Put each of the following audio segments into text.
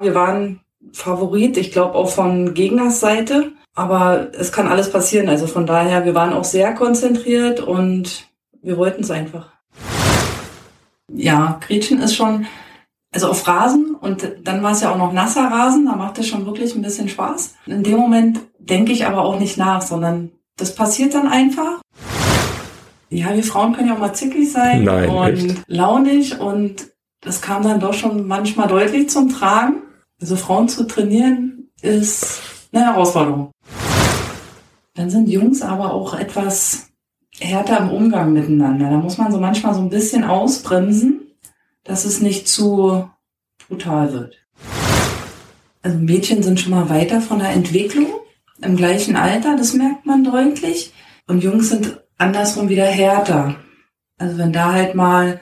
Wir waren Favorit, ich glaube auch von Gegners Seite. Aber es kann alles passieren. Also von daher, wir waren auch sehr konzentriert und wir wollten es einfach. Ja, Gretchen ist schon, also auf Rasen und dann war es ja auch noch nasser Rasen, da macht es schon wirklich ein bisschen Spaß. In dem Moment denke ich aber auch nicht nach, sondern das passiert dann einfach. Ja, wir Frauen können ja auch mal zickig sein Nein, und echt? launig und das kam dann doch schon manchmal deutlich zum Tragen. Also Frauen zu trainieren ist eine Herausforderung. Dann sind Jungs aber auch etwas härter im Umgang miteinander. Da muss man so manchmal so ein bisschen ausbremsen, dass es nicht zu brutal wird. Also Mädchen sind schon mal weiter von der Entwicklung im gleichen Alter, das merkt man deutlich. Und Jungs sind andersrum wieder härter. Also wenn da halt mal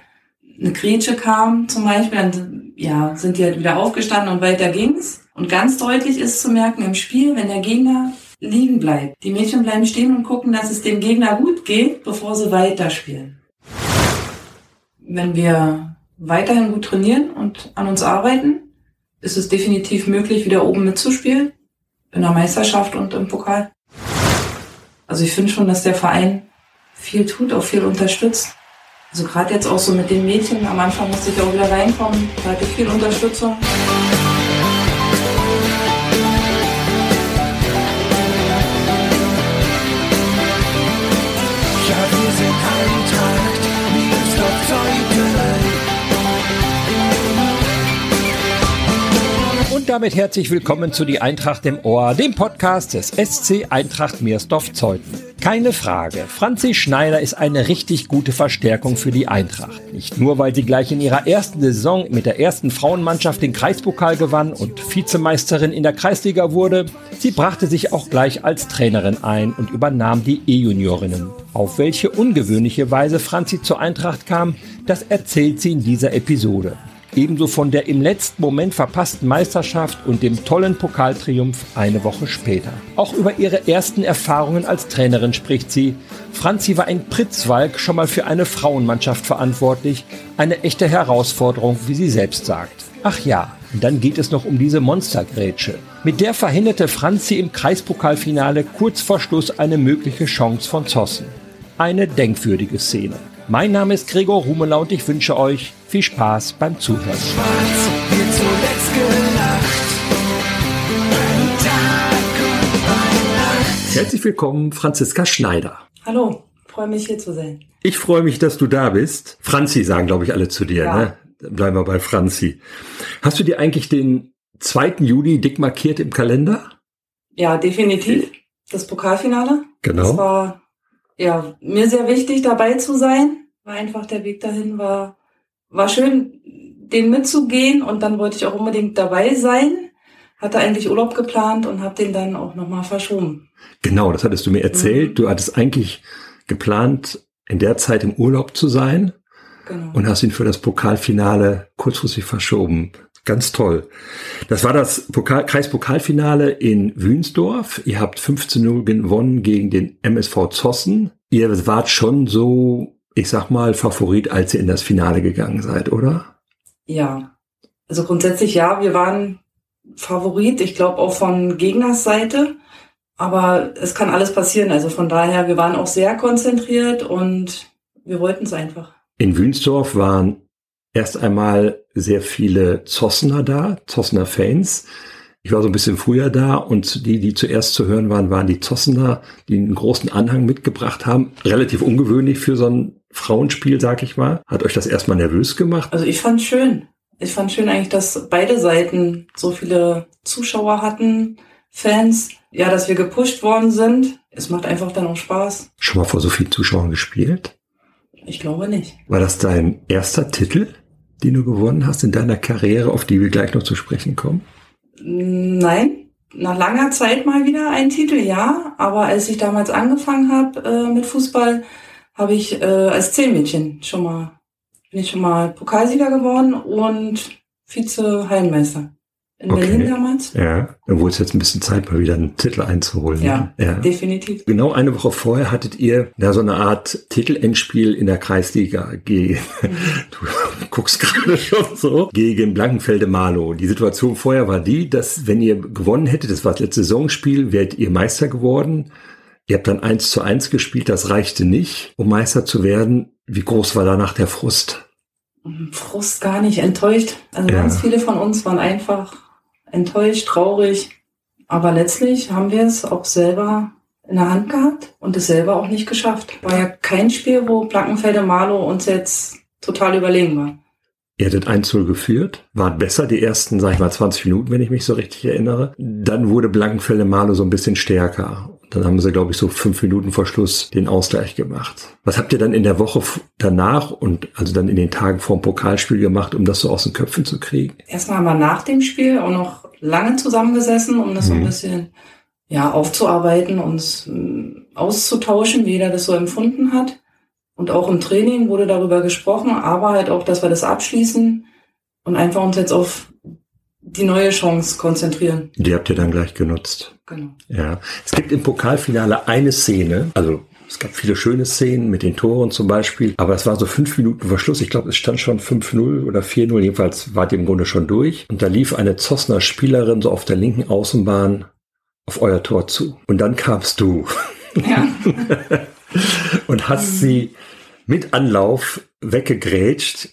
eine Grätsche kam zum Beispiel, dann ja, sind die halt wieder aufgestanden und weiter ging's. Und ganz deutlich ist zu merken im Spiel, wenn der Gegner liegen bleibt. Die Mädchen bleiben stehen und gucken, dass es dem Gegner gut geht, bevor sie weiterspielen. Wenn wir weiterhin gut trainieren und an uns arbeiten, ist es definitiv möglich, wieder oben mitzuspielen. In der Meisterschaft und im Pokal. Also ich finde schon, dass der Verein viel tut, auch viel unterstützt. Also gerade jetzt auch so mit den Mädchen, am Anfang musste ich auch wieder reinkommen, da hatte ich viel Unterstützung. Und damit herzlich willkommen zu Die Eintracht im Ohr, dem Podcast des SC Eintracht Meersdorf-Zeuthen. Keine Frage, Franzi Schneider ist eine richtig gute Verstärkung für die Eintracht. Nicht nur, weil sie gleich in ihrer ersten Saison mit der ersten Frauenmannschaft den Kreispokal gewann und Vizemeisterin in der Kreisliga wurde, sie brachte sich auch gleich als Trainerin ein und übernahm die E-Juniorinnen. Auf welche ungewöhnliche Weise Franzi zur Eintracht kam, das erzählt sie in dieser Episode. Ebenso von der im letzten Moment verpassten Meisterschaft und dem tollen Pokaltriumph eine Woche später. Auch über ihre ersten Erfahrungen als Trainerin spricht sie. Franzi war in Pritzwalk schon mal für eine Frauenmannschaft verantwortlich. Eine echte Herausforderung, wie sie selbst sagt. Ach ja, dann geht es noch um diese Monstergrätsche. Mit der verhinderte Franzi im Kreispokalfinale kurz vor Schluss eine mögliche Chance von Zossen. Eine denkwürdige Szene. Mein Name ist Gregor Rumeler und ich wünsche euch viel Spaß beim Zuhören. Herzlich willkommen, Franziska Schneider. Hallo, freue mich hier zu sein. Ich freue mich, dass du da bist. Franzi sagen, glaube ich, alle zu dir. Ja. Ne? Bleiben wir bei Franzi. Hast du dir eigentlich den 2. Juli dick markiert im Kalender? Ja, definitiv. Das Pokalfinale. Genau. Das war ja mir sehr wichtig, dabei zu sein. War einfach der Weg dahin war war schön, den mitzugehen und dann wollte ich auch unbedingt dabei sein. Hatte eigentlich Urlaub geplant und habe den dann auch nochmal verschoben. Genau, das hattest du mir erzählt. Mhm. Du hattest eigentlich geplant, in der Zeit im Urlaub zu sein Genau. und hast ihn für das Pokalfinale kurzfristig verschoben. Ganz toll. Das war das Pokal Kreispokalfinale in Wünsdorf. Ihr habt 15-0 gewonnen gegen den MSV Zossen. Ihr wart schon so, ich sag mal, Favorit, als ihr in das Finale gegangen seid, oder? Ja, also grundsätzlich ja, wir waren Favorit, ich glaube auch von Gegners Seite, aber es kann alles passieren. Also von daher, wir waren auch sehr konzentriert und wir wollten es einfach. In Wünsdorf waren erst einmal sehr viele Zossener da, Zossener Fans. Ich war so ein bisschen früher da und die, die zuerst zu hören waren, waren die Zossener, die einen großen Anhang mitgebracht haben. Relativ ungewöhnlich für so ein Frauenspiel, sag ich mal. Hat euch das erstmal nervös gemacht? Also ich fand schön. Ich fand schön eigentlich, dass beide Seiten so viele Zuschauer hatten, Fans. Ja, dass wir gepusht worden sind. Es macht einfach dann auch Spaß. Schon mal vor so vielen Zuschauern gespielt? Ich glaube nicht. War das dein erster Titel, den du gewonnen hast in deiner Karriere, auf die wir gleich noch zu sprechen kommen? Nein, nach langer Zeit mal wieder ein Titel, ja. Aber als ich damals angefangen habe äh, mit Fußball, habe ich äh, als Zehn-Mädchen schon mal, bin ich schon mal Pokalsieger geworden und Vize-Hallenmeister. In Okay. Berlin damals. Ja. Wurde es jetzt ein bisschen Zeit, mal wieder einen Titel einzuholen. Ja, ja. definitiv. Genau eine Woche vorher hattet ihr ja so eine Art Titelendspiel in der Kreisliga gegen, du guckst gerade schon so, gegen Blankenfelde Malo. Die Situation vorher war die, dass wenn ihr gewonnen hättet, das war das letzte Saisonspiel, wärt ihr Meister geworden. Ihr habt dann eins zu eins gespielt, das reichte nicht, um Meister zu werden. Wie groß war danach der Frust? Frust gar nicht, enttäuscht. Also Ja. ganz viele von uns waren einfach enttäuscht, traurig. Aber letztlich haben wir es auch selber in der Hand gehabt und es selber auch nicht geschafft. War ja kein Spiel, wo Blankenfelde Malo uns jetzt total überlegen war. Ihr hättet 1-0 geführt, wart besser die ersten, sag ich mal, 20 Minuten, wenn ich mich so richtig erinnere. Dann wurde Blankenfelde Malo so ein bisschen stärker. Dann haben sie, glaube ich, so fünf Minuten vor Schluss den Ausgleich gemacht. Was habt ihr dann in der Woche danach und also dann in den Tagen vor dem Pokalspiel gemacht, um das so aus den Köpfen zu kriegen? Erstmal haben wir nach dem Spiel auch noch lange zusammengesessen, um das so ein Mhm. bisschen ja, aufzuarbeiten, uns mm, auszutauschen, wie jeder das so empfunden hat. Und auch im Training wurde darüber gesprochen, aber halt auch, dass wir das abschließen und einfach uns jetzt auf die neue Chance konzentrieren. Die habt ihr dann gleich genutzt. Genau. Ja. Es gibt im Pokalfinale eine Szene, also es gab viele schöne Szenen mit den Toren zum Beispiel, aber es war so fünf Minuten vor Schluss. Ich glaube, es stand schon 5-0 oder 4-0. Jedenfalls wart ihr im Grunde schon durch. Und da lief eine Zossner Spielerin so auf der linken Außenbahn auf euer Tor zu. Und dann kamst du Ja. und hast sie mit Anlauf weggegrätscht.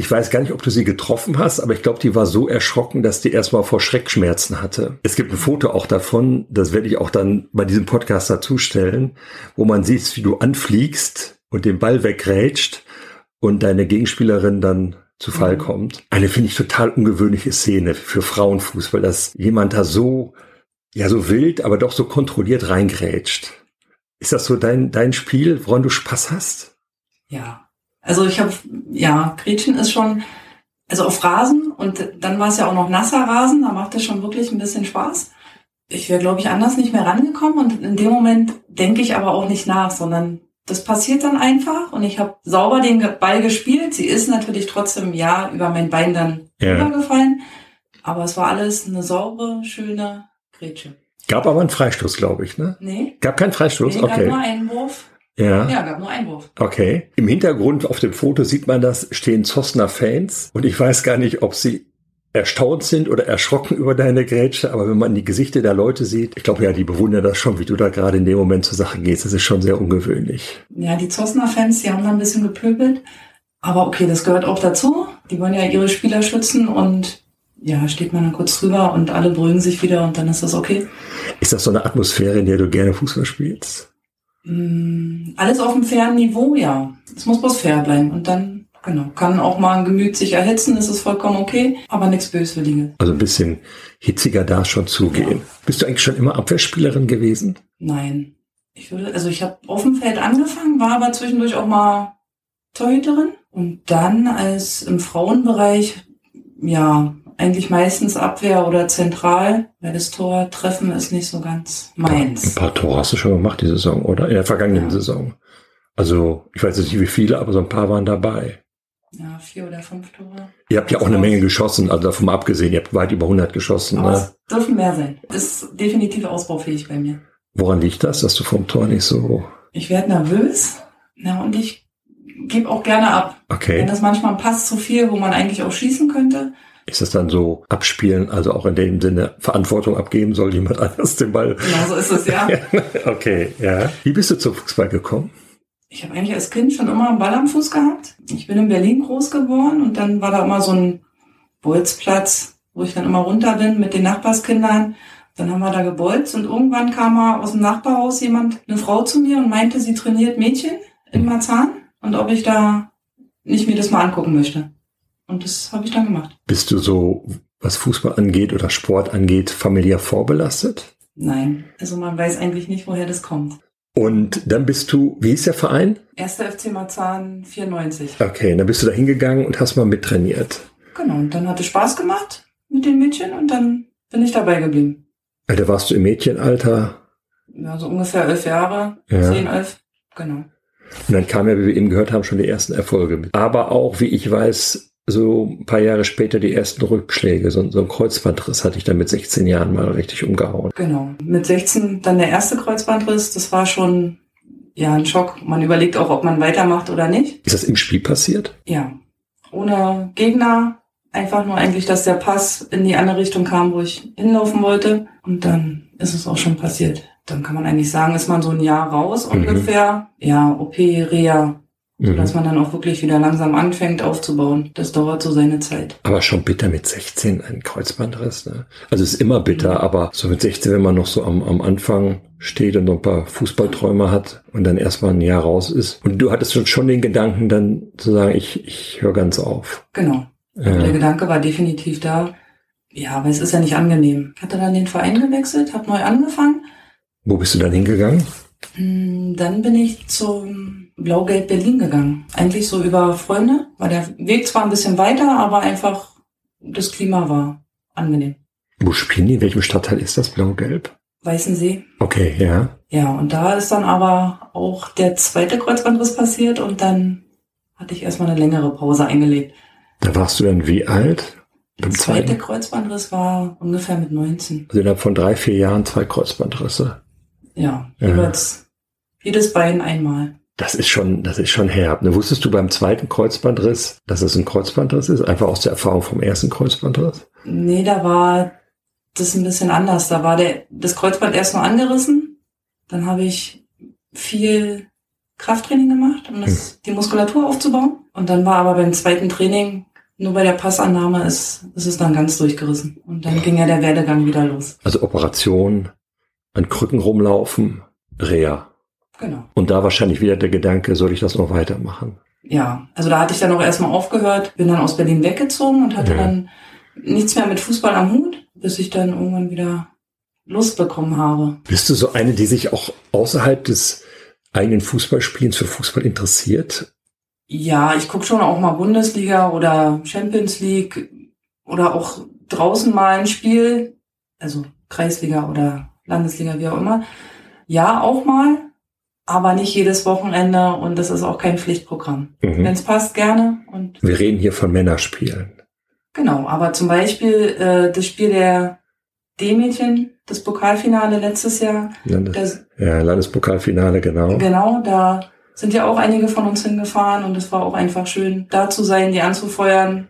Ich weiß gar nicht, ob du sie getroffen hast, aber ich glaube, die war so erschrocken, dass die erstmal vor Schreckschmerzen hatte. Es gibt ein Foto auch davon, das werde ich auch dann bei diesem Podcast dazustellen, wo man sieht, wie du anfliegst und den Ball weggrätscht und deine Gegenspielerin dann zu Fall Mhm. kommt. Eine finde ich total ungewöhnliche Szene für Frauenfußball, dass jemand da so, ja, so wild, aber doch so kontrolliert reingrätscht. Ist das so dein, dein Spiel, woran du Spaß hast? Ja. Also ich habe, ja, Gretchen ist schon, also auf Rasen und dann war es ja auch noch nasser Rasen, da macht es schon wirklich ein bisschen Spaß. Ich wäre, glaube ich, anders nicht mehr rangekommen und in dem Moment denke ich aber auch nicht nach, sondern das passiert dann einfach und ich habe sauber den Ball gespielt. Sie ist natürlich trotzdem, ja, über mein Bein dann Ja. übergefallen, aber es war alles eine saubere, schöne Grätsche. Gab aber einen Freistoß, glaube ich, ne? Nee, Gab keinen Freistoß? nee gab nur Okay. Einwurf. Ja. Ja, gab nur Einwurf. Okay. Im Hintergrund auf dem Foto sieht man das, stehen Zossner Fans. Und ich weiß gar nicht, ob sie erstaunt sind oder erschrocken über deine Grätsche. Aber wenn man die Gesichter der Leute sieht, ich glaube ja, die bewundern das schon, wie du da gerade in dem Moment zur Sache gehst. Das ist schon sehr ungewöhnlich. Ja, die Zossner-Fans, die haben da ein bisschen gepöbelt. Aber okay, das gehört auch dazu. Die wollen ja ihre Spieler schützen und ja, steht man dann kurz drüber und alle beruhigen sich wieder und dann ist das okay. Ist das so eine Atmosphäre, in der du gerne Fußball spielst? Mm, Alles auf einem fairen Niveau, ja. Es muss bloß fair bleiben und dann, genau, kann auch mal ein Gemüt sich erhitzen, das ist vollkommen okay, aber nichts Böswilliges. Also ein bisschen hitziger darf schon zugehen. Bist du eigentlich schon immer Abwehrspielerin gewesen? Nein. Ich würde, also ich habe auf dem Feld angefangen, war aber zwischendurch auch mal Torhüterin und dann als im Frauenbereich, ja, eigentlich meistens Abwehr oder zentral, weil das Tor treffen ist nicht so ganz Ein meins. paar Tore hast du schon gemacht die Saison, oder? In der vergangenen Ja. Saison. Also, ich weiß jetzt nicht wie viele, aber so ein paar waren dabei. Ja, vier oder fünf Tore. Ihr habt ja auch eine Menge geschossen, also davon abgesehen, ihr habt weit über 100 geschossen. Aber Ne? es dürfen mehr sein. Ist definitiv ausbaufähig bei mir. Woran liegt das, dass du vom Tor nicht so... Ich werde nervös, na und ich gebe auch gerne ab. Wenn Okay. das manchmal passt zu viel, wo man eigentlich auch schießen könnte, Ist das dann so abspielen, also auch in dem Sinne Verantwortung abgeben, soll jemand anders den Ball... genau so ist es ja. okay, ja. Wie bist du zum Fußball gekommen? Ich habe eigentlich als Kind schon immer einen Ball am Fuß gehabt. Ich bin in Berlin groß geworden und dann war da immer so ein Bolzplatz, wo ich dann immer runter bin mit den Nachbarskindern. Dann haben wir da gebolzt und irgendwann kam mal aus dem Nachbarhaus jemand, eine Frau zu mir und meinte, sie trainiert Mädchen in Marzahn und ob ich da nicht mir das mal angucken möchte. Und das habe ich dann gemacht. Bist du so, was Fußball angeht oder Sport angeht, familiär vorbelastet? Nein, also man weiß eigentlich nicht, woher das kommt. Und dann bist du, wie ist der Verein? Erster FC Marzahn 94. Okay, dann bist du da hingegangen und hast mal mittrainiert. Genau, und dann hat es Spaß gemacht mit den Mädchen und dann bin ich dabei geblieben. Da warst du im Mädchenalter. Ja, so ungefähr elf Jahre, Ja. zehn, elf, genau. Und dann kamen ja, wie wir eben gehört haben, schon die ersten Erfolge. Aber auch, wie ich weiß, so ein paar Jahre später die ersten Rückschläge. So, so ein Kreuzbandriss hatte ich dann mit 16 Jahren mal richtig umgehauen. Genau. Mit 16 dann der erste Kreuzbandriss, das war schon ja ein Schock. Man überlegt auch, ob man weitermacht oder nicht. Ist das im Spiel passiert? Ja. Ohne Gegner, einfach nur eigentlich, dass der Pass in die andere Richtung kam, wo ich hinlaufen wollte. Und dann ist es auch schon passiert. Dann kann man eigentlich sagen, ist man so ein Jahr raus Mhm. ungefähr. Ja, OP, Reha, Mhm. dass man dann auch wirklich wieder langsam anfängt aufzubauen. Das dauert so seine Zeit. Aber schon bitter mit 16 ein Kreuzbandriss. Ne? Also es ist immer bitter, aber so mit 16, wenn man noch so am, am Anfang steht und noch ein paar Fußballträume hat und dann erstmal ein Jahr raus ist. Und du hattest schon, schon den Gedanken dann zu sagen, ich, ich höre ganz auf. Genau. Der Ja. Gedanke war definitiv da. Ja, aber es ist ja nicht angenehm. Ich hatte dann den Verein gewechselt, habe neu angefangen. Wo bist du dann hingegangen? Hm, Dann bin ich zum Blau-Gelb Berlin gegangen. Eigentlich so über Freunde. War der Weg zwar ein bisschen weiter, aber einfach das Klima war angenehm. Wo spielen die? In welchem Stadtteil ist das? Blau-Gelb? Weißensee. Okay, ja. Ja, und da ist dann aber auch der zweite Kreuzbandriss passiert und dann hatte ich erstmal eine längere Pause eingelegt. Da warst du dann wie alt? Der zweite zweiten? Kreuzbandriss war ungefähr mit 19. Also innerhalb von drei, vier Jahren zwei Kreuzbandrisse. Ja, Ja. jeweils jedes Bein einmal. Das ist schon, das ist schon herb. Ne? Wusstest du beim zweiten Kreuzbandriss, dass es ein Kreuzbandriss ist? Einfach aus der Erfahrung vom ersten Kreuzbandriss? Nee, da war das ein bisschen anders. Da war der, das Kreuzband erst nur angerissen. Dann habe ich viel Krafttraining gemacht, um das, die Muskulatur aufzubauen. Und dann war aber beim zweiten Training, nur bei der Passannahme ist, ist es dann ganz durchgerissen. Und dann ging ja der Werdegang wieder los. Also Operation, an Krücken rumlaufen, Reha. Genau. Und da wahrscheinlich wieder der Gedanke, soll ich das noch weitermachen? Ja, also da hatte ich dann auch erstmal aufgehört, bin dann aus Berlin weggezogen und hatte Ja. dann nichts mehr mit Fußball am Hut, bis ich dann irgendwann wieder Lust bekommen habe. Bist du so eine, die sich auch außerhalb des eigenen Fußballspielens für Fußball interessiert? Ja, ich gucke schon auch mal Bundesliga oder Champions League oder auch draußen mal ein Spiel, also Kreisliga oder Landesliga, wie auch immer. Ja, auch mal, aber nicht jedes Wochenende und das ist auch kein Pflichtprogramm. Mhm. Wenn es passt, gerne und Wir reden hier von Männerspielen. genau. Aber zum Beispiel äh, das Spiel der D-Mädchen, das Pokalfinale letztes Jahr, Landes das, ja, Landespokalfinale, genau. Genau, da sind ja auch einige von uns hingefahren und es war auch einfach schön, da zu sein, die anzufeuern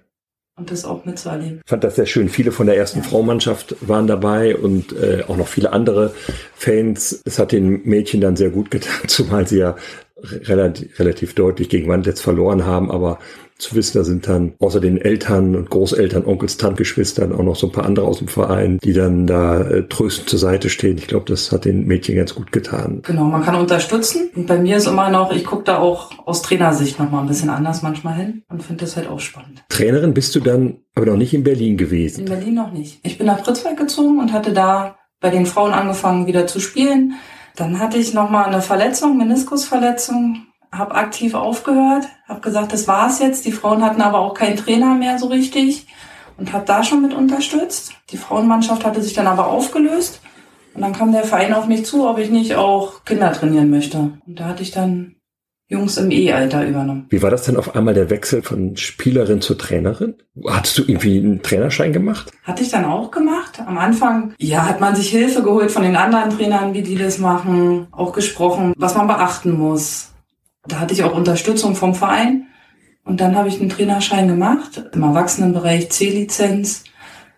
und das auch mitzuerleben. fand das sehr schön. Viele von der ersten Ja. Frauenmannschaft waren dabei und äh, auch noch viele andere Fans. Es hat den Mädchen dann sehr gut getan, zumal sie ja relativ, relativ deutlich gegen Wandletz verloren haben. Aber zu wissen, da sind dann außer den Eltern und Großeltern, Onkels, Tanten, Geschwistern auch noch so ein paar andere aus dem Verein, die dann da äh, tröstend zur Seite stehen. Ich glaube, das hat den Mädchen ganz gut getan. Genau, man kann unterstützen. Und bei mir ist immer noch, ich gucke da auch aus Trainersicht nochmal ein bisschen anders manchmal hin und finde das halt auch spannend. Trainerin bist du dann aber noch nicht in Berlin In gewesen. Berlin noch nicht. Ich bin nach Pritzwalk gezogen und hatte da bei den Frauen angefangen wieder zu spielen. Dann hatte ich nochmal eine Verletzung, Meniskusverletzung, habe aktiv aufgehört, habe gesagt, das war's jetzt. Die Frauen hatten aber auch keinen Trainer mehr so richtig und habe da schon mit unterstützt. Die Frauenmannschaft hatte sich dann aber aufgelöst und dann kam der Verein auf mich zu, ob ich nicht auch Kinder trainieren möchte. Und da hatte ich dann Jungs im E-Alter übernommen. Wie war das denn auf einmal der Wechsel von Spielerin zur Trainerin? Hattest du irgendwie einen Trainerschein gemacht? Hatte ich dann auch gemacht. Am Anfang, ja, hat man sich Hilfe geholt von den anderen Trainern, wie die das machen, auch gesprochen, was man beachten muss. Da hatte ich auch Unterstützung vom Verein. Und dann habe ich einen Trainerschein gemacht, im Erwachsenenbereich C-Lizenz.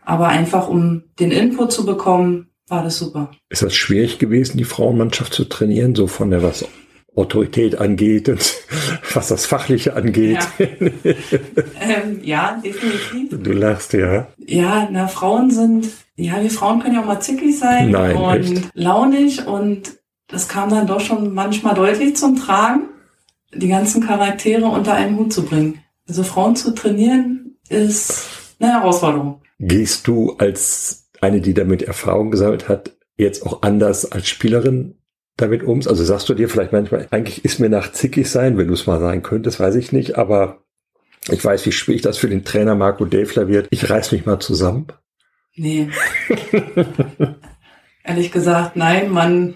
Aber einfach, um den Input zu bekommen, war das super. Ist das schwierig gewesen, die Frauenmannschaft zu trainieren, so von der was Autorität angeht und was das Fachliche angeht? Ähm, ja, definitiv. Du lachst, ja. Ja, na, Frauen sind, ja, wir Frauen können ja auch mal zickig sein Nein, und echt? launig und das kam dann doch schon manchmal deutlich zum Tragen, die ganzen Charaktere unter einen Hut zu bringen. Also Frauen zu trainieren ist eine Herausforderung. Gehst du als eine, die damit Erfahrung gesammelt hat, jetzt auch anders als Spielerin damit um? Also sagst du dir vielleicht manchmal, eigentlich ist mir nach zickig sein, wenn du es mal sein könntest, weiß ich nicht, aber ich weiß, wie schwierig das für den Trainer Marco Däfler wird. Ich reiß mich mal zusammen. Nee. Ehrlich gesagt, nein, man,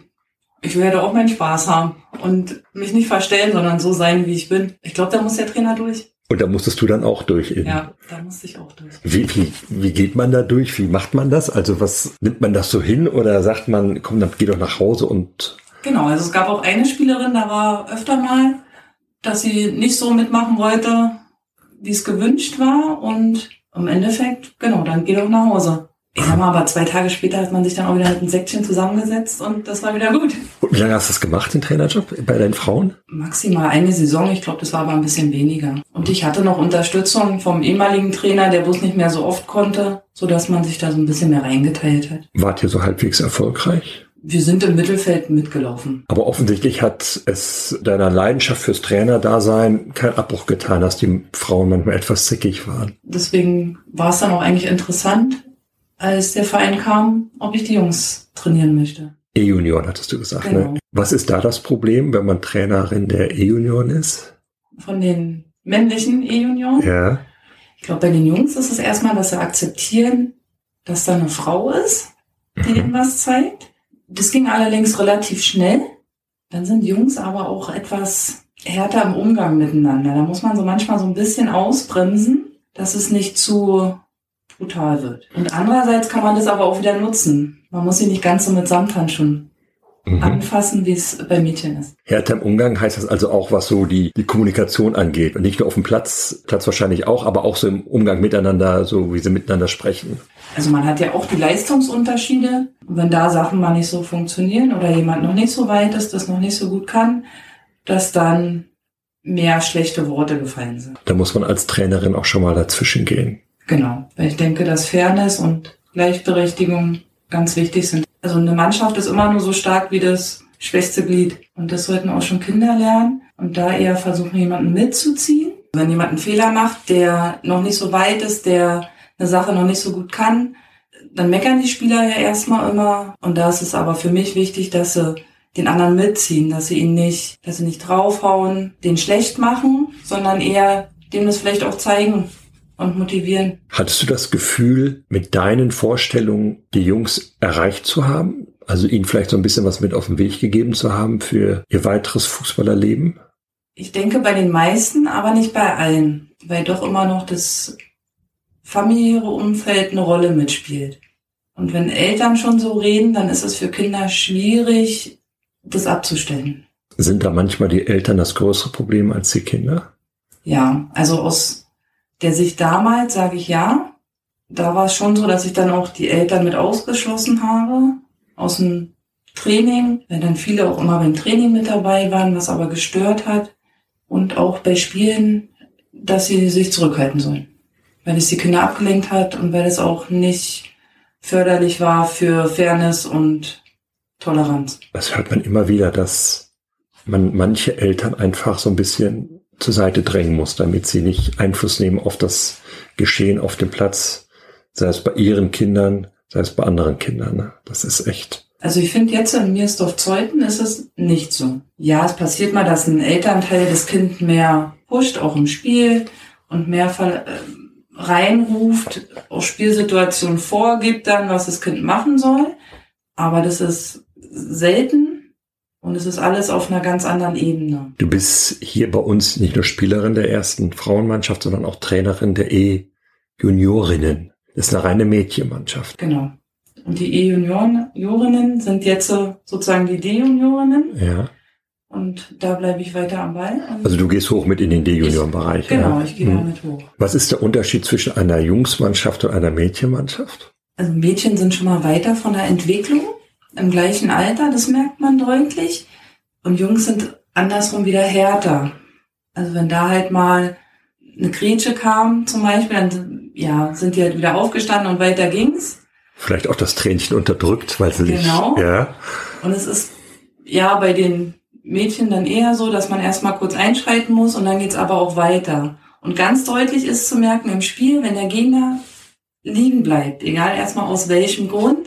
ich werde auch meinen Spaß haben und mich nicht verstellen, sondern so sein, wie ich bin. Ich glaube, da muss der Trainer durch. Und da musstest du dann auch durch. In. Ja, da musste ich auch durch. Wie, wie, wie geht man da durch? Wie macht man das? Also was nimmt man das so hin oder sagt man, komm, dann geh doch nach Hause und Genau, also es gab auch eine Spielerin, da war öfter mal, dass sie nicht so mitmachen wollte, wie es gewünscht war. Und im Endeffekt, genau, dann geh doch nach Hause. Ich sag mal, aber zwei Tage später hat man sich dann auch wieder mit einem Säckchen zusammengesetzt und das war wieder gut. Und wie lange hast du das gemacht, den Trainerjob bei deinen Frauen? Maximal eine Saison, ich glaube, das war aber ein bisschen weniger. Und ich hatte noch Unterstützung vom ehemaligen Trainer, der bloß nicht mehr so oft konnte, so dass man sich da so ein bisschen mehr reingeteilt hat. Wart ihr so halbwegs erfolgreich? Wir sind im Mittelfeld mitgelaufen. Aber offensichtlich hat es deiner Leidenschaft fürs Trainerdasein keinen Abbruch getan, dass die Frauen manchmal etwas zickig waren. Deswegen war es dann auch eigentlich interessant, als der Verein kam, ob ich die Jungs trainieren möchte. E-Junioren hattest du gesagt, Genau. ne? Was ist da das Problem, wenn man Trainerin der E-Junioren ist? Von den männlichen E-Junioren. Ja. Ich glaube, bei den Jungs ist es erstmal, dass sie akzeptieren, dass da eine Frau ist, die Mhm. ihnen was zeigt. Das ging allerdings relativ schnell. Dann sind Jungs aber auch etwas härter im Umgang miteinander. Da muss man so manchmal so ein bisschen ausbremsen, dass es nicht zu brutal wird. Und andererseits kann man das aber auch wieder nutzen. Man muss sie nicht ganz so mit Samthandschuhen Mhm. anfassen, wie es bei Mädchen ist. Härter im Umgang heißt das also auch, was so die, die Kommunikation angeht. Und nicht nur auf dem Platz, Platz wahrscheinlich auch, aber auch so im Umgang miteinander, so wie sie miteinander sprechen. Also man hat ja auch die Leistungsunterschiede. Wenn da Sachen mal nicht so funktionieren oder jemand noch nicht so weit ist, das noch nicht so gut kann, dass dann mehr schlechte Worte gefallen sind. Da muss man als Trainerin auch schon mal dazwischen gehen. Genau. Weil ich denke, dass Fairness und Gleichberechtigung ganz wichtig sind. Also eine Mannschaft ist immer nur so stark wie das schwächste Glied. Und das sollten auch schon Kinder lernen. Und da eher versuchen, jemanden mitzuziehen. Wenn jemand einen Fehler macht, der noch nicht so weit ist, der eine Sache noch nicht so gut kann, dann meckern die Spieler ja erstmal immer. Und da ist es aber für mich wichtig, dass sie den anderen mitziehen, dass sie ihn nicht, dass sie nicht draufhauen, den schlecht machen, sondern eher dem das vielleicht auch zeigen und motivieren. Hattest du das Gefühl, mit deinen Vorstellungen die Jungs erreicht zu haben? Also ihnen vielleicht so ein bisschen was mit auf den Weg gegeben zu haben für ihr weiteres Fußballerleben? Ich denke bei den meisten, aber nicht bei allen, weil doch immer noch das familiäre Umfeld eine Rolle mitspielt. Und wenn Eltern schon so reden, dann ist es für Kinder schwierig, das abzustellen. Sind da manchmal die Eltern das größere Problem als die Kinder? Ja, also aus der Sicht damals sage ich ja. Da war es schon so, dass ich dann auch die Eltern mit ausgeschlossen habe aus dem Training, weil dann viele auch immer beim Training mit dabei waren, was aber gestört hat. Und auch bei Spielen, dass sie sich zurückhalten sollen. Weil es die Kinder abgelenkt hat und weil es auch nicht förderlich war für Fairness und Toleranz. Das hört man immer wieder, dass man manche Eltern einfach so ein bisschen zur Seite drängen muss, damit sie nicht Einfluss nehmen auf das Geschehen auf dem Platz, sei es bei ihren Kindern, sei es bei anderen Kindern. ne? Das ist echt. Also ich finde jetzt in Miersdorf-Zeuthen ist es nicht so. Ja, es passiert mal, dass ein Elternteil das Kind mehr pusht, auch im Spiel und mehr äh, reinruft, auch Spielsituationen vorgibt dann, was das Kind machen soll. Aber das ist selten und es ist alles auf einer ganz anderen Ebene. Du bist hier bei uns nicht nur Spielerin der ersten Frauenmannschaft, sondern auch Trainerin der E-Juniorinnen. Das ist eine reine Mädchenmannschaft. Genau. Und die E-Juniorinnen sind jetzt so sozusagen die D-Juniorinnen Ja. und da bleibe ich weiter am Ball. Also du gehst hoch mit in den D-Junioren-Bereich. genau, ja. ich gehe Mhm. damit hoch. Was ist der Unterschied zwischen einer Jungsmannschaft und einer Mädchenmannschaft? Also Mädchen sind schon mal weiter von der Entwicklung, im gleichen Alter, das merkt man deutlich. Und Jungs sind andersrum wieder härter. Also wenn da halt mal eine Grätsche kam zum Beispiel, dann ja, sind die halt wieder aufgestanden und weiter ging's. Vielleicht auch das Tränchen unterdrückt, weil sie Genau. nicht. Ja. Und es ist ja bei den Mädchen dann eher so, dass man erstmal kurz einschreiten muss und dann geht's aber auch weiter. Und ganz deutlich ist zu merken im Spiel, wenn der Gegner liegen bleibt, egal erstmal aus welchem Grund,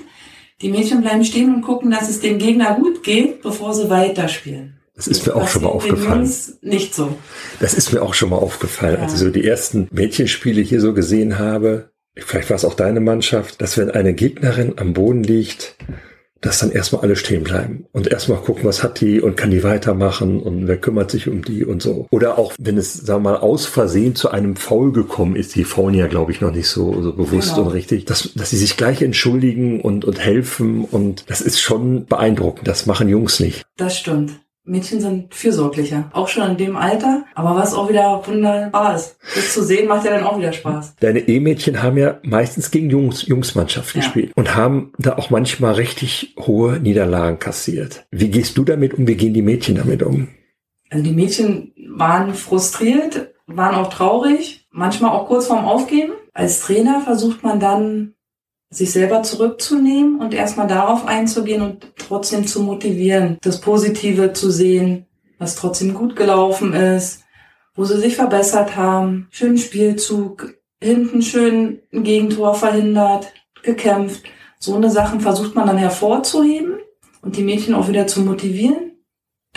die Mädchen bleiben stehen und gucken, dass es dem Gegner gut geht, bevor sie weiterspielen. Das ist mir auch schon mal aufgefallen. Nicht so. Das ist mir auch schon mal aufgefallen, Ja. als ich so die ersten Mädchenspiele hier so gesehen habe. Vielleicht war es auch deine Mannschaft, dass wenn eine Gegnerin am Boden liegt, dass dann erstmal alle stehen bleiben und erstmal gucken, was hat die und kann die weitermachen und wer kümmert sich um die und so. Oder auch, wenn es, sagen wir mal, aus Versehen zu einem Foul gekommen ist, die Frauen ja, glaube ich, noch nicht so, so bewusst Genau. und richtig, dass, dass sie sich gleich entschuldigen und, und helfen und das ist schon beeindruckend. Das machen Jungs nicht. Das stimmt. Mädchen sind fürsorglicher. Auch schon in dem Alter. Aber was auch wieder wunderbar ist. Das zu sehen macht ja dann auch wieder Spaß. Deine E-Mädchen haben ja meistens gegen Jungs, Jungsmannschaft Ja. gespielt und haben da auch manchmal richtig hohe Niederlagen kassiert. Wie gehst du damit um? Wie gehen die Mädchen damit um? Also die Mädchen waren frustriert, waren auch traurig, manchmal auch kurz vorm Aufgeben. Als Trainer versucht man dann, sich selber zurückzunehmen und erstmal darauf einzugehen und trotzdem zu motivieren, das Positive zu sehen, was trotzdem gut gelaufen ist, wo sie sich verbessert haben, schönen Spielzug, hinten schön ein Gegentor verhindert, gekämpft. So eine Sachen versucht man dann hervorzuheben und die Mädchen auch wieder zu motivieren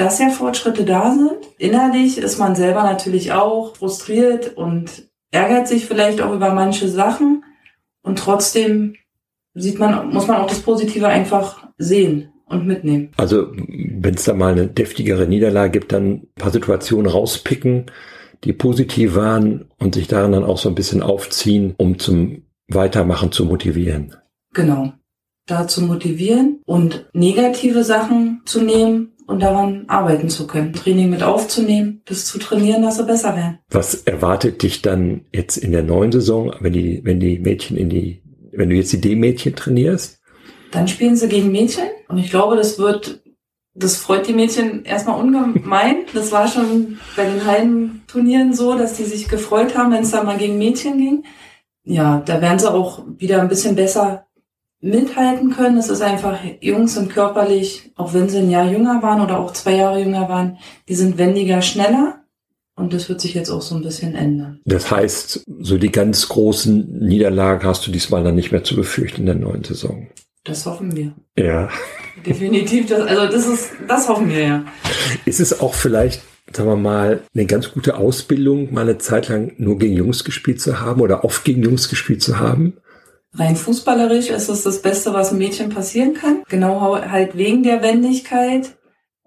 dass ja Fortschritte da sind. Innerlich ist man selber natürlich auch frustriert und ärgert sich vielleicht auch über manche Sachen. Und trotzdem sieht man, muss man auch das Positive einfach sehen und mitnehmen. Also, wenn es da mal eine deftigere Niederlage gibt, dann ein paar Situationen rauspicken, die positiv waren und sich daran dann auch so ein bisschen aufziehen, um zum Weitermachen zu motivieren. Genau. Da zu motivieren und negative Sachen zu nehmen und daran arbeiten zu können. Training mit aufzunehmen, das zu trainieren, dass sie besser werden. Was erwartet dich dann jetzt in der neuen Saison, wenn die, wenn die Mädchen in die, wenn du jetzt die D-Mädchen trainierst? Dann spielen sie gegen Mädchen und ich glaube, das wird, das freut die Mädchen erstmal ungemein. Das war schon bei den Hallenturnieren so, dass die sich gefreut haben, wenn es da mal gegen Mädchen ging. Ja, da werden sie auch wieder ein bisschen besser mithalten können. Es ist einfach, Jungs sind körperlich, auch wenn sie ein Jahr jünger waren oder auch zwei Jahre jünger waren, die sind wendiger, schneller. Und das wird sich jetzt auch so ein bisschen ändern. Das heißt, so die ganz großen Niederlagen hast du diesmal dann nicht mehr zu befürchten in der neuen Saison. Das hoffen wir. Ja. Definitiv. Das, also das ist, das hoffen wir ja. Ist es auch vielleicht, sagen wir mal, eine ganz gute Ausbildung, mal eine Zeit lang nur gegen Jungs gespielt zu haben oder oft gegen Jungs gespielt zu haben? Rein fußballerisch ist es das Beste, was einem Mädchen passieren kann. Genau halt wegen der Wendigkeit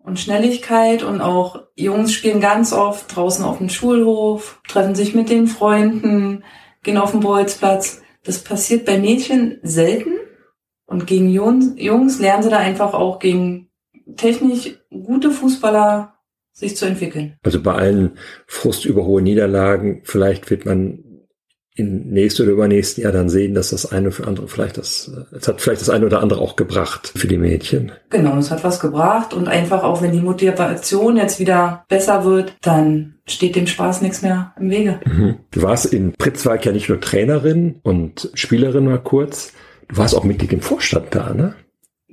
und Schnelligkeit und auch Jungs spielen ganz oft draußen auf dem Schulhof, treffen sich mit den Freunden, gehen auf den Bolzplatz. Das passiert bei Mädchen selten und gegen Jungs, lernen sie da einfach auch gegen technisch gute Fußballer sich zu entwickeln. Also bei allen Frust über hohe Niederlagen, vielleicht wird man im nächsten oder übernächsten Jahr dann sehen, dass das eine für andere vielleicht das, äh, es hat vielleicht das eine oder andere auch gebracht für die Mädchen. Genau, das hat was gebracht und einfach auch wenn die Motivation jetzt wieder besser wird, dann steht dem Spaß nichts mehr im Wege. Mhm. Du warst in Pritzwalk ja nicht nur Trainerin und Spielerin mal kurz, du warst auch Mitglied im Vorstand da, ne?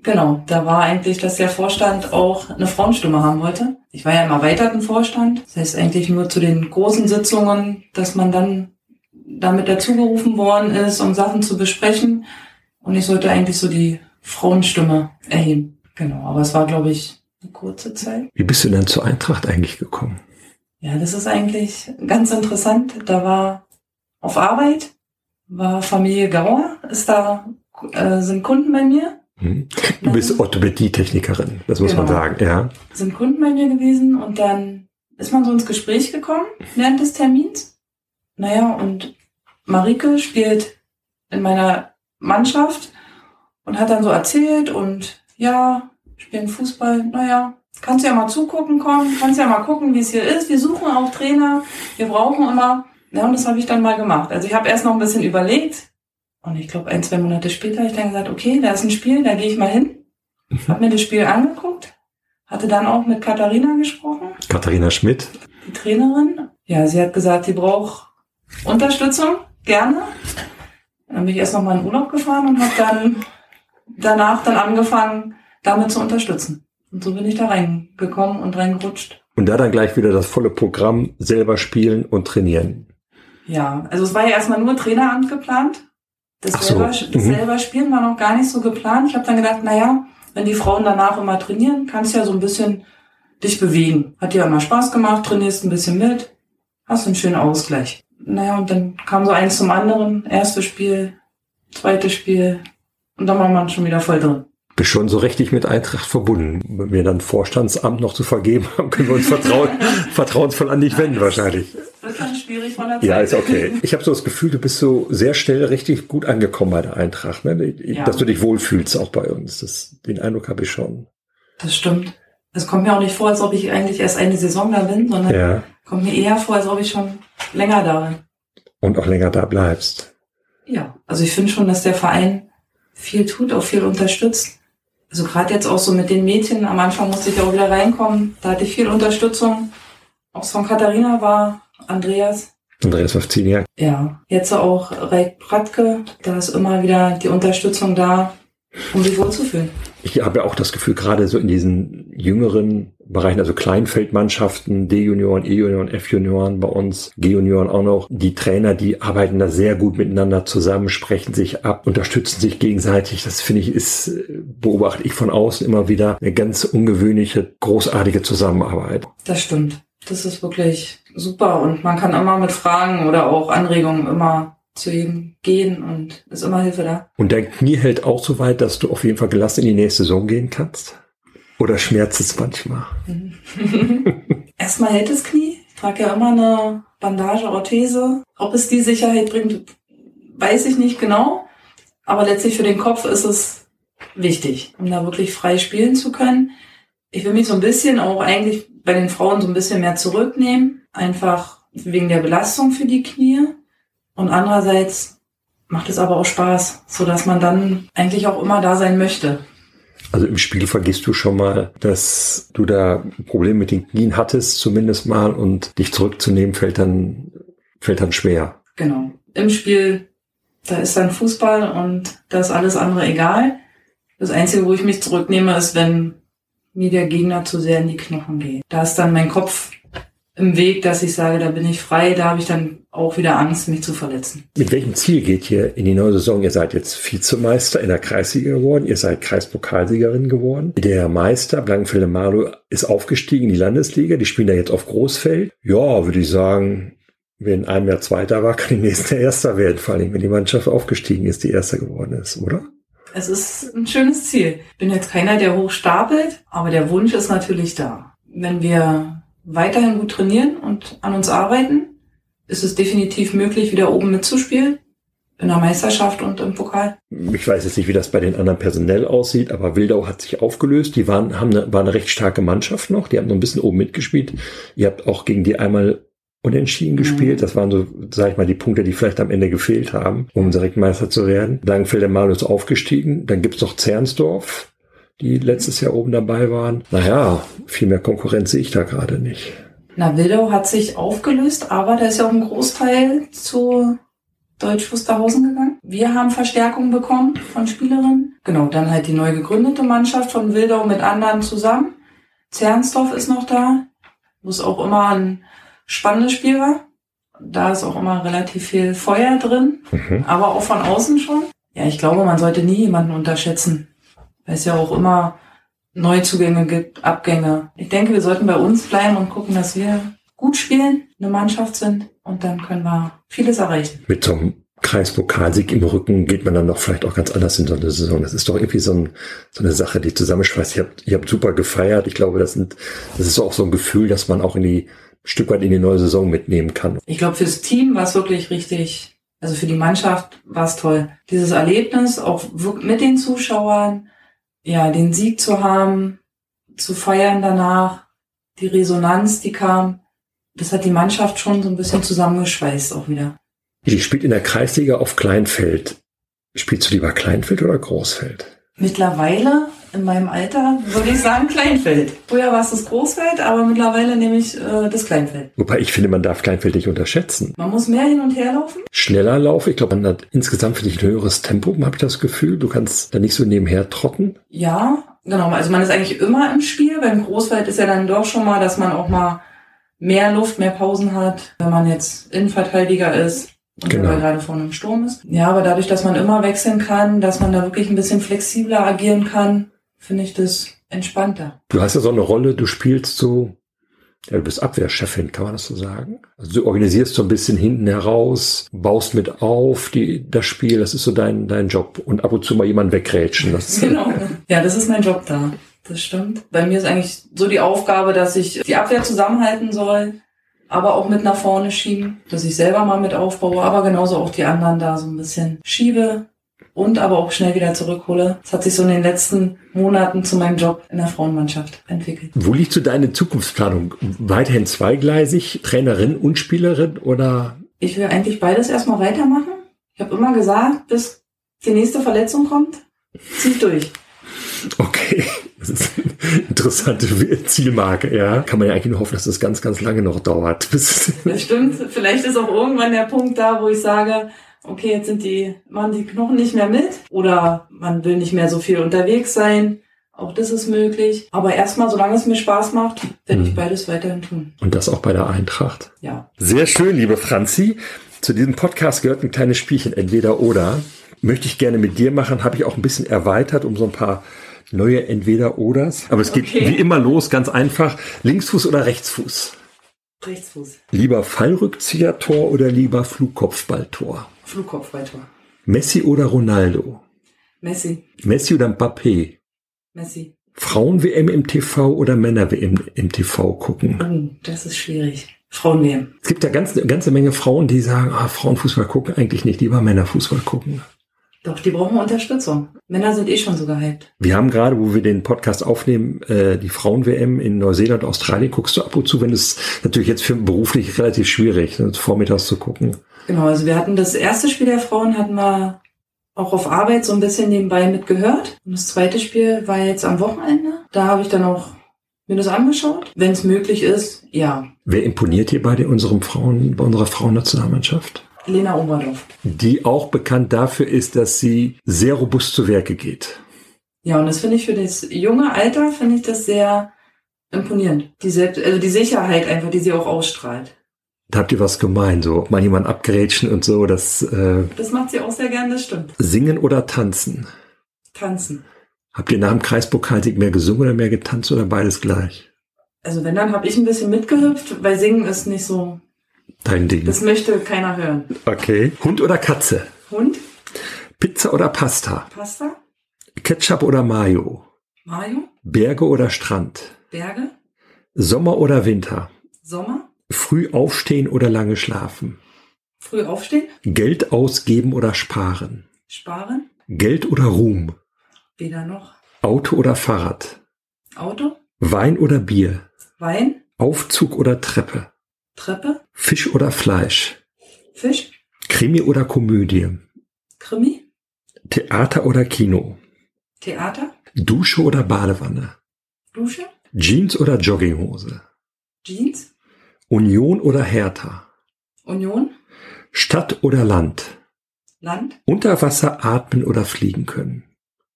Genau, da war eigentlich, dass der Vorstand auch eine Frauenstimme haben wollte. Ich war ja im erweiterten Vorstand, das heißt eigentlich nur zu den großen Sitzungen, dass man dann damit dazugerufen worden ist, um Sachen zu besprechen. Und ich sollte eigentlich so die Frauenstimme erheben. Genau, aber es war, glaube ich, eine kurze Zeit. Wie bist du denn zur Eintracht eigentlich gekommen? Ja, das ist eigentlich ganz interessant. Da war auf Arbeit, war Familie Gauer, ist da, äh, sind Kunden bei mir, Hm? Du bist Orthopädie-Technikerin, das muss man Genau. sagen, ja. sind Kunden bei mir gewesen und dann ist man so ins Gespräch gekommen während des Termins. Naja, und Marike spielt in meiner Mannschaft und hat dann so erzählt und ja, spielen Fußball, naja, kannst ja mal zugucken kommen, kannst ja mal gucken, wie es hier ist. Wir suchen auch Trainer, wir brauchen immer. Ja, und das habe ich dann mal gemacht. Also ich habe erst noch ein bisschen überlegt und ich glaube ein, zwei Monate später habe ich dann gesagt, okay, da ist ein Spiel, da gehe ich mal hin. Habe mir das Spiel angeguckt, hatte dann auch mit Katharina gesprochen, Katharina Schmidt. die Trainerin. Ja, sie hat gesagt, sie braucht Unterstützung, gerne. Dann bin ich erst noch mal in Urlaub gefahren und habe dann danach dann angefangen, damit zu unterstützen. Und so bin ich da reingekommen und reingerutscht. Und da dann gleich wieder das volle Programm selber spielen und trainieren. Ja, also es war ja erstmal nur Traineramt geplant. Das, so, selber, das mhm. selber Spielen war noch gar nicht so geplant. Ich habe dann gedacht, naja, wenn die Frauen danach immer trainieren, kannst du ja so ein bisschen dich bewegen. Hat dir immer Spaß gemacht, trainierst ein bisschen mit, hast einen schönen Ausgleich. Naja, und dann kam so eins zum anderen. Erstes Spiel, zweites Spiel und dann war man schon wieder voll drin. Bist schon so richtig mit Eintracht verbunden. Wenn wir dann Vorstandsamt noch zu vergeben haben, können wir uns vertrauen, vertrauensvoll an dich wenden wahrscheinlich. Wird dann schwierig von der Zeit. Ja, ist okay. Ich habe so das Gefühl, du bist so sehr schnell richtig gut angekommen bei der Eintracht, ne? Ja. dass du dich wohlfühlst auch bei uns. Das, den Eindruck habe ich schon. Das stimmt. Es kommt mir auch nicht vor, als ob ich eigentlich erst eine Saison da bin, sondern Ja. kommt mir eher vor, als ob ich schon länger da bin. Und auch länger da bleibst. Ja, also ich finde schon, dass der Verein viel tut, auch viel unterstützt. Also gerade jetzt auch so mit den Mädchen, am Anfang musste ich auch wieder reinkommen, da hatte ich viel Unterstützung. Auch von Katharina war Andreas. Andreas Wawzinia. Ja, jetzt auch Reik Pratke, da ist immer wieder die Unterstützung da, um sich wohlzufühlen. Ich habe ja auch das Gefühl, gerade so in diesen jüngeren Bereichen, also Kleinfeldmannschaften, D-Junioren, E-Junioren, F-Junioren bei uns, G-Junioren auch noch, die Trainer, die arbeiten da sehr gut miteinander zusammen, sprechen sich ab, unterstützen sich gegenseitig. Das finde ich ist, beobachte ich von außen immer wieder eine ganz ungewöhnliche, großartige Zusammenarbeit. Das stimmt. Das ist wirklich super und man kann immer mit Fragen oder auch Anregungen immer zu ihm gehen und ist immer Hilfe da. Und dein Knie hält auch so weit, dass du auf jeden Fall gelassen in die nächste Saison gehen kannst? Oder schmerzt es manchmal? Erstmal hält das Knie. Ich trage ja immer eine Bandage, Orthese. Ob es die Sicherheit bringt, weiß ich nicht genau. Aber letztlich für den Kopf ist es wichtig, um da wirklich frei spielen zu können. Ich will mich so ein bisschen auch eigentlich bei den Frauen so ein bisschen mehr zurücknehmen. Einfach wegen der Belastung für die Knie. Und andererseits macht es aber auch Spaß, so dass man dann eigentlich auch immer da sein möchte. Also im Spiel vergisst du schon mal, dass du da ein Problem mit den Knien hattest, zumindest mal, und dich zurückzunehmen fällt dann, fällt dann schwer. Genau. Im Spiel, da ist dann Fußball und da ist alles andere egal. Das Einzige, wo ich mich zurücknehme, ist, wenn mir der Gegner zu sehr in die Knochen geht. Da ist dann mein Kopf im Weg, dass ich sage, da bin ich frei, da habe ich dann auch wieder Angst, mich zu verletzen. Mit welchem Ziel geht ihr in die neue Saison? Ihr seid jetzt Vizemeister in der Kreisliga geworden, ihr seid Kreispokalsiegerin geworden. Der Meister, Blankenfelde Marlow, ist aufgestiegen in die Landesliga, die spielen da jetzt auf Großfeld. Ja, würde ich sagen, wenn einem Jahr Zweiter war, kann im nächsten Jahr Erster werden, vor allem wenn die Mannschaft aufgestiegen ist, die Erster geworden ist, oder? Es ist ein schönes Ziel. Bin jetzt keiner, der hoch stapelt, aber der Wunsch ist natürlich da. Wenn wir weiterhin gut trainieren und an uns arbeiten, ist es definitiv möglich, wieder oben mitzuspielen. In der Meisterschaft und im Pokal. Ich weiß jetzt nicht, wie das bei den anderen personell aussieht, aber Wildau hat sich aufgelöst. Die waren, haben eine, war eine recht starke Mannschaft noch. Die haben noch ein bisschen oben mitgespielt. Ihr habt auch gegen die einmal unentschieden gespielt. Das waren so, sag ich mal, die Punkte, die vielleicht am Ende gefehlt haben, um direkt Meister zu werden. Langenfelder Malus ist aufgestiegen. Dann gibt's noch Zernsdorf, die letztes Jahr oben dabei waren. Naja, viel mehr Konkurrenz sehe ich da gerade nicht. Na, Wildau hat sich aufgelöst, aber da ist ja auch ein Großteil zu Deutsch Wusterhausen gegangen. Wir haben Verstärkung bekommen von Spielerinnen. Genau, dann halt die neu gegründete Mannschaft von Wildau mit anderen zusammen. Zernsdorf ist noch da, wo es auch immer ein spannendes Spiel war. Da ist auch immer relativ viel Feuer drin, Mhm. aber auch von außen schon. Ja, ich glaube, man sollte nie jemanden unterschätzen, weil es ja auch immer Neuzugänge gibt, Abgänge. Ich denke, wir sollten bei uns bleiben und gucken, dass wir gut spielen, eine Mannschaft sind und dann können wir vieles erreichen. Mit so einem Kreispokalsieg im Rücken geht man dann doch vielleicht auch ganz anders in so eine Saison. Das ist doch irgendwie so, ein, so eine Sache, die zusammenschweißt. Ihr habt, ihr habt super gefeiert. Ich glaube, das, sind, das ist auch so ein Gefühl, dass man auch in die ein Stück weit in die neue Saison mitnehmen kann. Ich glaube, fürs Team war es wirklich richtig, also für die Mannschaft war es toll. Dieses Erlebnis, auch mit den Zuschauern, ja, den Sieg zu haben, zu feiern danach, die Resonanz, die kam, das hat die Mannschaft schon so ein bisschen zusammengeschweißt auch wieder. Die spielt in der Kreisliga auf Kleinfeld. Spielst du lieber Kleinfeld oder Großfeld? Mittlerweile, in meinem Alter, würde ich sagen Kleinfeld. Früher war es das Großfeld, aber mittlerweile nehme ich äh, das Kleinfeld. Wobei ich finde, man darf Kleinfeld nicht unterschätzen. Man muss mehr hin und her laufen. Schneller laufen, ich glaube, man hat insgesamt für dich ein höheres Tempo, habe ich das Gefühl. Du kannst da nicht so nebenher trotten. Ja, genau. Also man ist eigentlich immer im Spiel. Beim Großfeld ist ja dann doch schon mal, dass man auch mal mehr Luft, mehr Pausen hat, wenn man jetzt Innenverteidiger ist und Genau. gerade vor einem Sturm ist. Ja, aber dadurch, dass man immer wechseln kann, dass man da wirklich ein bisschen flexibler agieren kann, finde ich das entspannter. Du hast ja so eine Rolle, du spielst so Ja, du bist Abwehrchefin, kann man das so sagen? Also du organisierst so ein bisschen hinten heraus, baust mit auf die, das Spiel, das ist so dein, dein Job. Und ab und zu mal jemanden wegrätschen. Das, Genau. Ja, das ist mein Job da. Das stimmt. Bei mir ist eigentlich so die Aufgabe, dass ich die Abwehr zusammenhalten soll, aber auch mit nach vorne schieben, dass ich selber mal mit aufbaue, aber genauso auch die anderen da so ein bisschen schiebe und aber auch schnell wieder zurückhole. Das hat sich so in den letzten Monaten zu meinem Job in der Frauenmannschaft entwickelt. Wo liegt so deine Zukunftsplanung? Weiterhin zweigleisig, Trainerin und Spielerin oder? Ich will eigentlich beides erstmal weitermachen. Ich habe immer gesagt, bis die nächste Verletzung kommt, zieh ich durch. Okay, das ist eine interessante Zielmarke, ja. Kann man ja eigentlich nur hoffen, dass das ganz, ganz lange noch dauert. Das stimmt. Vielleicht ist auch irgendwann der Punkt da, wo ich sage, okay, jetzt sind die, machen die Knochen nicht mehr mit oder man will nicht mehr so viel unterwegs sein. Auch das ist möglich. Aber erstmal, solange es mir Spaß macht, werde ich Mhm. beides weiterhin tun. und das auch bei der Eintracht. Ja. Sehr schön, liebe Franzi. Zu diesem Podcast gehört ein kleines Spielchen, entweder oder. Möchte ich gerne mit dir machen, habe ich auch ein bisschen erweitert um so ein paar neue Entweder-Oders. Aber es geht Okay. wie immer los, ganz einfach. Linksfuß oder Rechtsfuß? Rechtsfuß. Lieber Fallrückzieher-Tor oder lieber Flugkopfballtor? Flugkopfballtor. Messi oder Ronaldo? Messi. Messi oder Mbappé? Messi. Frauen-WM im TV oder Männer-WM im TV gucken? Oh, das ist schwierig. Frauen-WM. Es gibt ja ganz, eine ganze Menge Frauen, die sagen, ah, Frauenfußball gucken eigentlich nicht, lieber Männerfußball gucken. Doch, die brauchen Unterstützung. Männer sind eh schon so gehypt. Wir haben gerade, wo wir den Podcast aufnehmen, äh, die Frauen-WM in Neuseeland, Australien. Guckst du ab und zu, wenn es natürlich jetzt für beruflich relativ schwierig, ne, vormittags zu gucken. Genau, also wir hatten das erste Spiel der Frauen, hatten wir auch auf Arbeit so ein bisschen nebenbei mitgehört. Und das zweite Spiel war jetzt am Wochenende. Da habe ich dann auch mir das angeschaut. Wenn es möglich ist, ja. Wer imponiert hier bei unserem Frauen, bei unserer Frauennationalmannschaft? Lena Oberdorf. Die auch bekannt dafür ist, dass sie sehr robust zu Werke geht. Ja, und das finde ich für das junge Alter, finde ich das sehr imponierend. Die Selbst also die Sicherheit einfach, die sie auch ausstrahlt. Da habt ihr was gemein, so mal jemand abgrätschen und so, das äh, Das macht sie auch sehr gern, das stimmt. Singen oder Tanzen. Tanzen. Habt ihr nach dem Kreispokalsieg mehr gesungen oder mehr getanzt oder beides gleich? Also wenn, dann habe ich ein bisschen mitgehüpft, weil Singen ist nicht so, Dein Ding. das möchte keiner hören. Okay. Hund oder Katze? Hund, Pizza oder Pasta? Pasta, Ketchup oder Mayo? Mayo, Berge oder Strand? Berge, Sommer oder Winter? Sommer, Früh aufstehen oder lange schlafen? früh aufstehen, Geld ausgeben oder sparen? sparen, Geld oder Ruhm? weder noch. Auto oder Fahrrad? Auto, Wein oder Bier? Wein, Aufzug oder Treppe? Treppe, Fisch oder Fleisch? Fisch, Krimi oder Komödie? Krimi, Theater oder Kino? Theater, Dusche oder Badewanne? Dusche, Jeans oder Jogginghose? Jeans, Union oder Hertha? Union, Stadt oder Land? Land, Unter Wasser atmen oder fliegen können?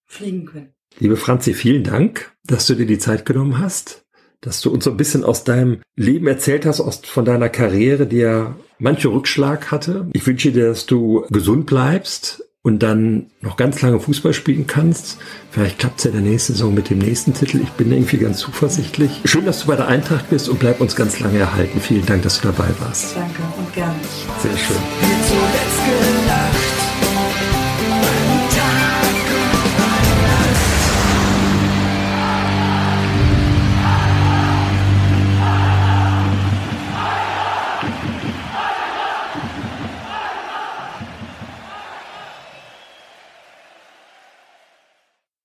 fliegen können. Liebe Franzi, vielen Dank, dass du dir die Zeit genommen hast, dass du uns so ein bisschen aus deinem Leben erzählt hast, aus, von deiner Karriere, die ja manche Rückschlag hatte. Ich wünsche dir, dass du gesund bleibst und dann noch ganz lange Fußball spielen kannst. Vielleicht klappt es ja in der nächsten Saison mit dem nächsten Titel. Ich bin irgendwie ganz zuversichtlich. Schön, dass du bei der Eintracht bist und bleib uns ganz lange erhalten. Vielen Dank, dass du dabei warst. Danke und gerne. Sehr schön.